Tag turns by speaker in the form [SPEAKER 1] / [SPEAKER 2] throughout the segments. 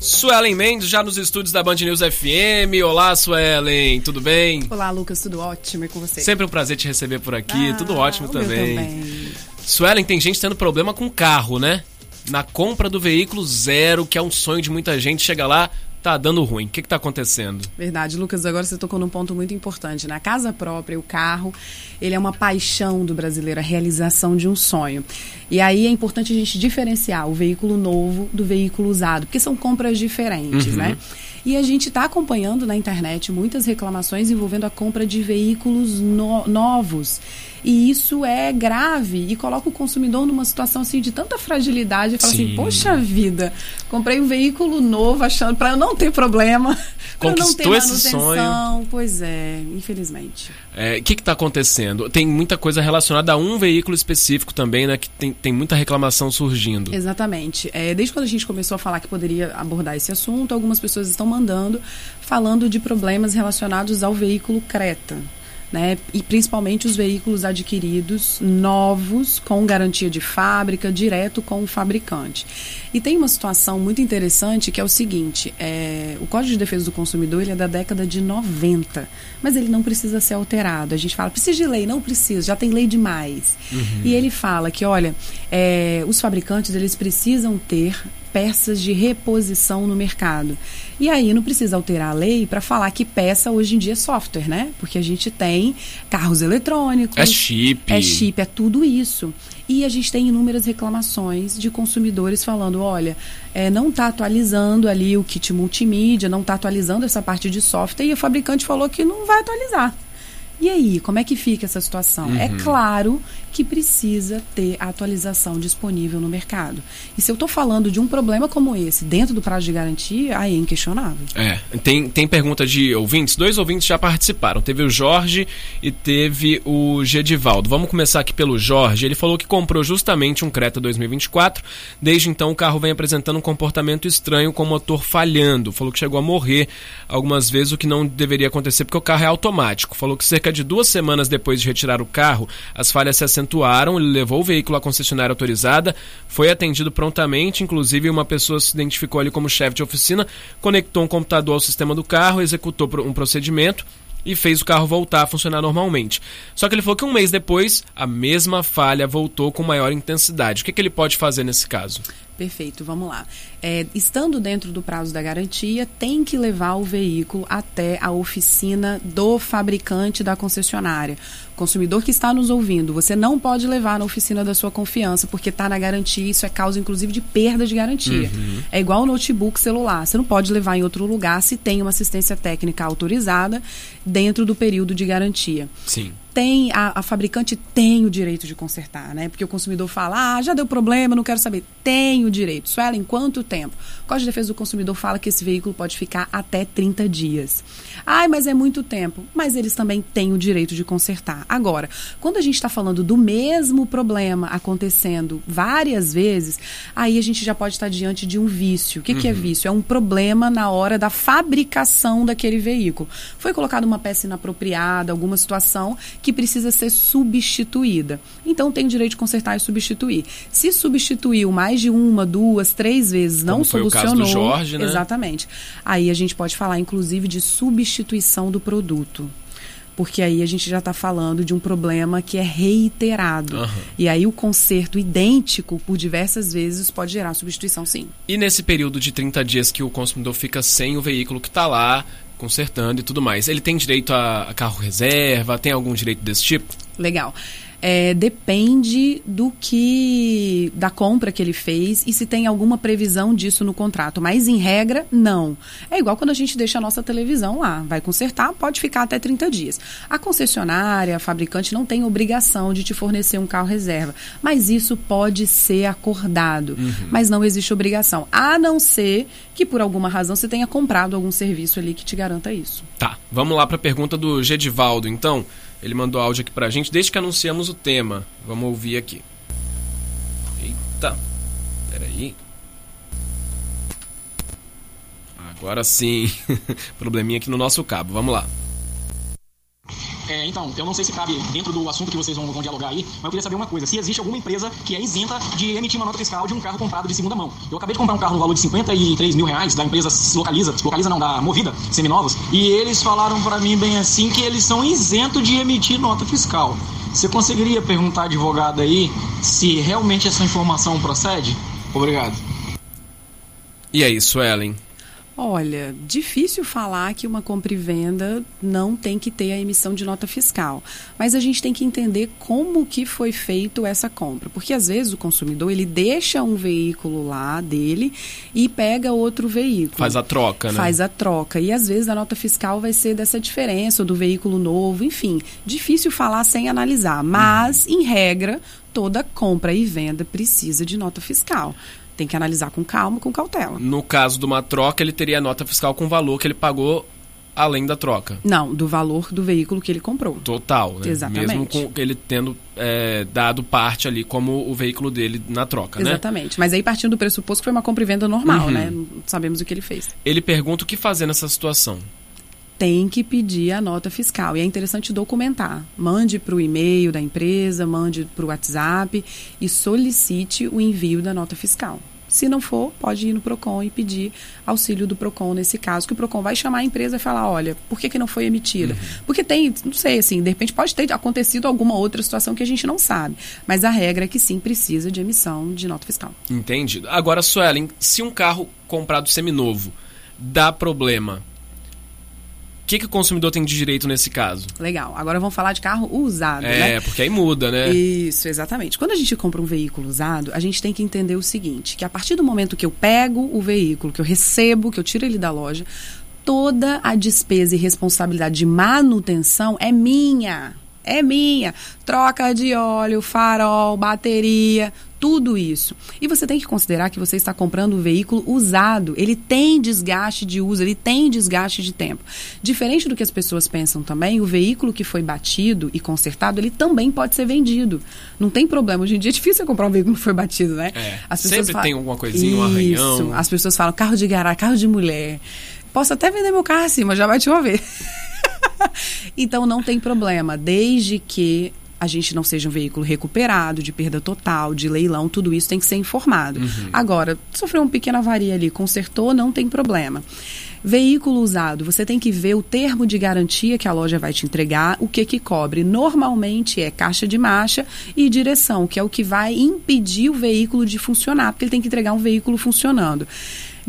[SPEAKER 1] Suelen Mendes, já nos estúdios da Band News FM. Olá, Suelen, tudo bem?
[SPEAKER 2] Olá, Lucas, tudo ótimo e com você?
[SPEAKER 1] Sempre um prazer te receber por aqui,
[SPEAKER 2] ah,
[SPEAKER 1] tudo ótimo também.
[SPEAKER 2] também.
[SPEAKER 1] Suelen, tem gente tendo problema com carro, né? Na compra do veículo zero, que é um sonho de muita gente, chega lá, tá dando ruim. O que, que tá acontecendo?
[SPEAKER 2] Verdade, Lucas, agora você tocou num ponto muito importante. Na casa própria, o carro, ele é uma paixão do brasileiro, a realização de um sonho. E aí é importante a gente diferenciar o veículo novo do veículo usado, porque são compras diferentes,
[SPEAKER 1] Uhum.
[SPEAKER 2] né? E a gente está acompanhando na internet muitas reclamações envolvendo a compra de veículos no- novos. E isso é grave e coloca o consumidor numa situação assim de tanta fragilidade. Fala
[SPEAKER 1] Sim.
[SPEAKER 2] assim, poxa vida, comprei um veículo novo achando para eu não ter problema, para não ter manutenção. Pois é, infelizmente.
[SPEAKER 1] É, O que que tá acontecendo? Tem muita coisa relacionada a um veículo específico também, né? Que tem, tem muita reclamação surgindo.
[SPEAKER 2] Exatamente. É, desde quando a gente começou a falar que poderia abordar esse assunto, algumas pessoas estão mandando falando de problemas relacionados ao veículo Creta. Né? E principalmente os veículos adquiridos novos, com garantia de fábrica, direto com o fabricante. E tem uma situação muito interessante que é o seguinte: é, o Código de Defesa do Consumidor ele é da década de 90, mas ele não precisa ser alterado. A gente fala, precisa de lei, não precisa, já tem lei demais. E ele fala que, olha, é, os fabricantes eles precisam ter peças de reposição no mercado. E aí não precisa alterar a lei para falar que peça hoje em dia é software, né? Porque a gente tem carros eletrônicos.
[SPEAKER 1] É chip.
[SPEAKER 2] É chip, é tudo isso. E a gente tem inúmeras reclamações de consumidores falando, olha, é, não está atualizando ali o kit multimídia, não está atualizando essa parte de software e o fabricante falou que não vai atualizar. E aí, como é que fica essa situação? É claro que precisa ter a atualização disponível no mercado. E se eu estou falando de um problema como esse dentro do prazo de garantia, aí é inquestionável.
[SPEAKER 1] É, tem, tem pergunta de ouvintes. Dois ouvintes já participaram. Teve o Jorge e teve o Gedivaldo. Vamos começar aqui pelo Jorge. Ele falou que comprou justamente um Creta 2024. Desde então, o carro vem apresentando um comportamento estranho com o motor falhando. Falou que chegou a morrer algumas vezes, o que não deveria acontecer porque o carro é automático. Falou que cerca de duas semanas depois de retirar o carro, as falhas se acentuaram. Ele levou o veículo à concessionária autorizada, foi atendido prontamente. Inclusive, uma pessoa se identificou ali como chefe de oficina, conectou um computador ao sistema do carro, executou um procedimento e fez o carro voltar a funcionar normalmente. Só que ele falou que um mês depois, a mesma falha voltou com maior intensidade. O que, que ele pode fazer nesse caso?
[SPEAKER 2] Perfeito, vamos lá. É, estando dentro do prazo da garantia, tem que levar o veículo até a oficina do fabricante da concessionária. Consumidor que está nos ouvindo, você não pode levar na oficina da sua confiança, porque está na garantia, isso é causa inclusive de perda de garantia. É igual o notebook celular, você não pode levar em outro lugar se tem uma assistência técnica autorizada dentro do período de garantia
[SPEAKER 1] Sim.
[SPEAKER 2] Tem a, a fabricante tem o direito de consertar, né? Porque o consumidor fala, ah, já deu problema, não quero saber. Tem o direito. Isso ela em quanto tempo? O Código de Defesa do Consumidor fala que esse veículo pode ficar até 30 dias. Ai, mas é muito tempo. Mas eles também têm o direito de consertar. Agora, quando a gente está falando do mesmo problema acontecendo várias vezes, aí a gente já pode estar diante de um vício. O que, que é vício? É um problema na hora da fabricação daquele veículo. Foi colocada uma peça inapropriada, alguma situação que precisa ser substituída. Então tem o direito de consertar e substituir. Se substituiu mais de uma, duas, três vezes, não
[SPEAKER 1] Como foi o caso
[SPEAKER 2] solucionou.
[SPEAKER 1] do Jorge, né?
[SPEAKER 2] Exatamente. Aí a gente pode falar, inclusive, de substituição do produto. Porque aí a gente já está falando de um problema que é reiterado.
[SPEAKER 1] Aham.
[SPEAKER 2] E aí o conserto idêntico por diversas vezes pode gerar substituição, sim.
[SPEAKER 1] E nesse período de 30 dias que o consumidor fica sem o veículo que está lá, consertando e tudo mais, ele tem direito a, carro reserva? Tem algum direito desse tipo?
[SPEAKER 2] Legal. É, depende do que da compra que ele fez e se tem alguma previsão disso no contrato. Mas em regra, não. É igual quando a gente deixa a nossa televisão lá. Vai consertar, pode ficar até 30 dias. A concessionária, a fabricante não tem obrigação de te fornecer um carro reserva. Mas isso pode ser acordado. Mas não existe obrigação. A não ser que por alguma razão você tenha comprado algum serviço ali que te garanta isso.
[SPEAKER 1] Tá, vamos lá para a pergunta do Gedivaldo, então. Ele mandou áudio aqui pra gente desde que anunciamos o tema. Vamos ouvir aqui. Eita, peraí. Agora sim. Probleminha aqui no nosso cabo, vamos lá.
[SPEAKER 3] Então, eu não sei se cabe dentro do assunto que vocês vão, vão dialogar aí, mas eu queria saber uma coisa. Se existe alguma empresa que é isenta de emitir uma nota fiscal de um carro comprado de segunda mão. Eu acabei de comprar um carro no valor de 53 mil reais da empresa Localiza, Localiza não, da Movida, seminovos, e eles falaram para mim bem assim que eles são isentos de emitir nota fiscal. Você conseguiria perguntar à advogada aí se realmente essa informação procede? Obrigado.
[SPEAKER 1] E é isso, Ellen.
[SPEAKER 2] Olha, difícil falar que uma compra e venda não tem que ter a emissão de nota fiscal, mas a gente tem que entender como que foi feito essa compra, porque às vezes o consumidor ele deixa um veículo lá dele e pega outro veículo.
[SPEAKER 1] Faz a troca, né?
[SPEAKER 2] Faz a troca e às vezes a nota fiscal vai ser dessa diferença ou do veículo novo, enfim, difícil falar sem analisar, mas em regra toda compra e venda precisa de nota fiscal tem que analisar com calma, com cautela.
[SPEAKER 1] No caso de uma troca, ele teria a nota fiscal com o valor que ele pagou além da troca.
[SPEAKER 2] Não, do valor do veículo que ele comprou.
[SPEAKER 1] Total, né?
[SPEAKER 2] Exatamente.
[SPEAKER 1] Mesmo com ele tendo é, dado parte ali como o veículo dele na troca,
[SPEAKER 2] Exatamente.
[SPEAKER 1] né?
[SPEAKER 2] Exatamente. Mas aí partindo do pressuposto que foi uma compra e venda normal, uhum. né? Não sabemos o que ele fez.
[SPEAKER 1] Ele pergunta o que fazer nessa situação
[SPEAKER 2] tem que pedir a nota fiscal. E é interessante documentar. Mande para o e-mail da empresa, mande para o WhatsApp e solicite o envio da nota fiscal. Se não for, pode ir no PROCON e pedir auxílio do PROCON nesse caso, que o PROCON vai chamar a empresa e falar, olha, por que, que não foi emitida? Uhum. Porque tem, não sei, assim, de repente pode ter acontecido alguma outra situação que a gente não sabe. Mas a regra é que sim, precisa de emissão de nota fiscal.
[SPEAKER 1] Entendi. Agora, Suelen, se um carro comprado seminovo dá problema, que, que o consumidor tem de direito nesse caso?
[SPEAKER 2] Legal. Agora vamos falar de carro usado,
[SPEAKER 1] é,
[SPEAKER 2] né?
[SPEAKER 1] É, porque aí muda, né?
[SPEAKER 2] Isso, exatamente. Quando a gente compra um veículo usado, a gente tem que entender o seguinte, que a partir do momento que eu pego o veículo, que eu recebo, que eu tiro ele da loja, toda a despesa e responsabilidade de manutenção é minha. É minha. Troca de óleo, farol, bateria, tudo isso. E você tem que considerar que você está comprando um veículo usado. Ele tem desgaste de uso, ele tem desgaste de tempo. Diferente do que as pessoas pensam também, o veículo que foi batido e consertado, ele também pode ser vendido. Não tem problema. Hoje em dia é difícil comprar um veículo que foi batido, né?
[SPEAKER 1] É, as pessoas sempre falam, tem alguma coisinha, um arranhão. Isso.
[SPEAKER 2] As pessoas falam carro de garagem, carro de mulher. Posso até vender meu carro assim, mas já bati uma vez. então não tem problema, desde que a gente não seja um veículo recuperado, de perda total, de leilão, tudo isso tem que ser informado. Uhum. Agora, sofreu uma pequena avaria ali, consertou, não tem problema. Veículo usado, você tem que ver o termo de garantia que a loja vai te entregar, o que que cobre. Normalmente é caixa de marcha e direção, que é o que vai impedir o veículo de funcionar, porque ele tem que entregar um veículo funcionando.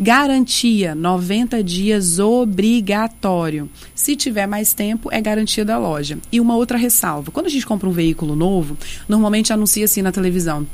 [SPEAKER 2] Garantia, 90 dias obrigatório. Se tiver mais tempo, é garantia da loja. E uma outra ressalva: quando a gente compra um veículo novo, normalmente anuncia assim na televisão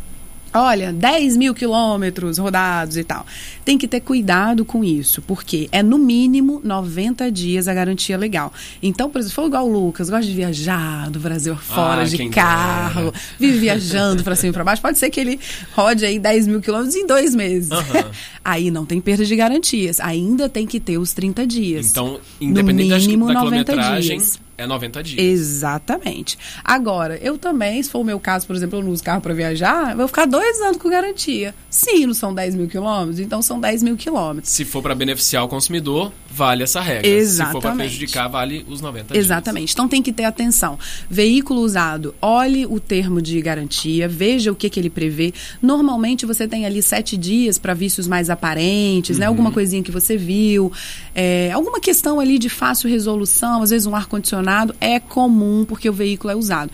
[SPEAKER 2] Olha, 10 mil quilômetros rodados e tal. Tem que ter cuidado com isso, porque é no mínimo 90 dias a garantia legal. Então, por exemplo, se for igual o Lucas, gosta de viajar do Brasil fora, ah, de carro, vive viajando para cima e para baixo, pode ser que ele rode aí 10 mil quilômetros em dois meses. Uhum. aí não tem perda de garantias, ainda tem que ter os 30 dias.
[SPEAKER 1] Então, independente no mínimo, da, da 90 dias. É 90 dias.
[SPEAKER 2] Exatamente. Agora, eu também, se for o meu caso, por exemplo, eu não uso carro para viajar, vou ficar dois anos com garantia. Sim, não são 10 mil quilômetros, então são 10 mil quilômetros.
[SPEAKER 1] Se for para beneficiar o consumidor, vale essa regra.
[SPEAKER 2] Exatamente.
[SPEAKER 1] Se for para prejudicar, vale os 90 dias.
[SPEAKER 2] Exatamente. Então tem que ter atenção. Veículo usado, olhe o termo de garantia, veja o que, que ele prevê. Normalmente você tem ali sete dias para vícios mais aparentes, né? uhum. né? Alguma coisinha que você viu, é, alguma questão ali de fácil resolução, às vezes um ar-condicionado é comum porque o veículo é usado.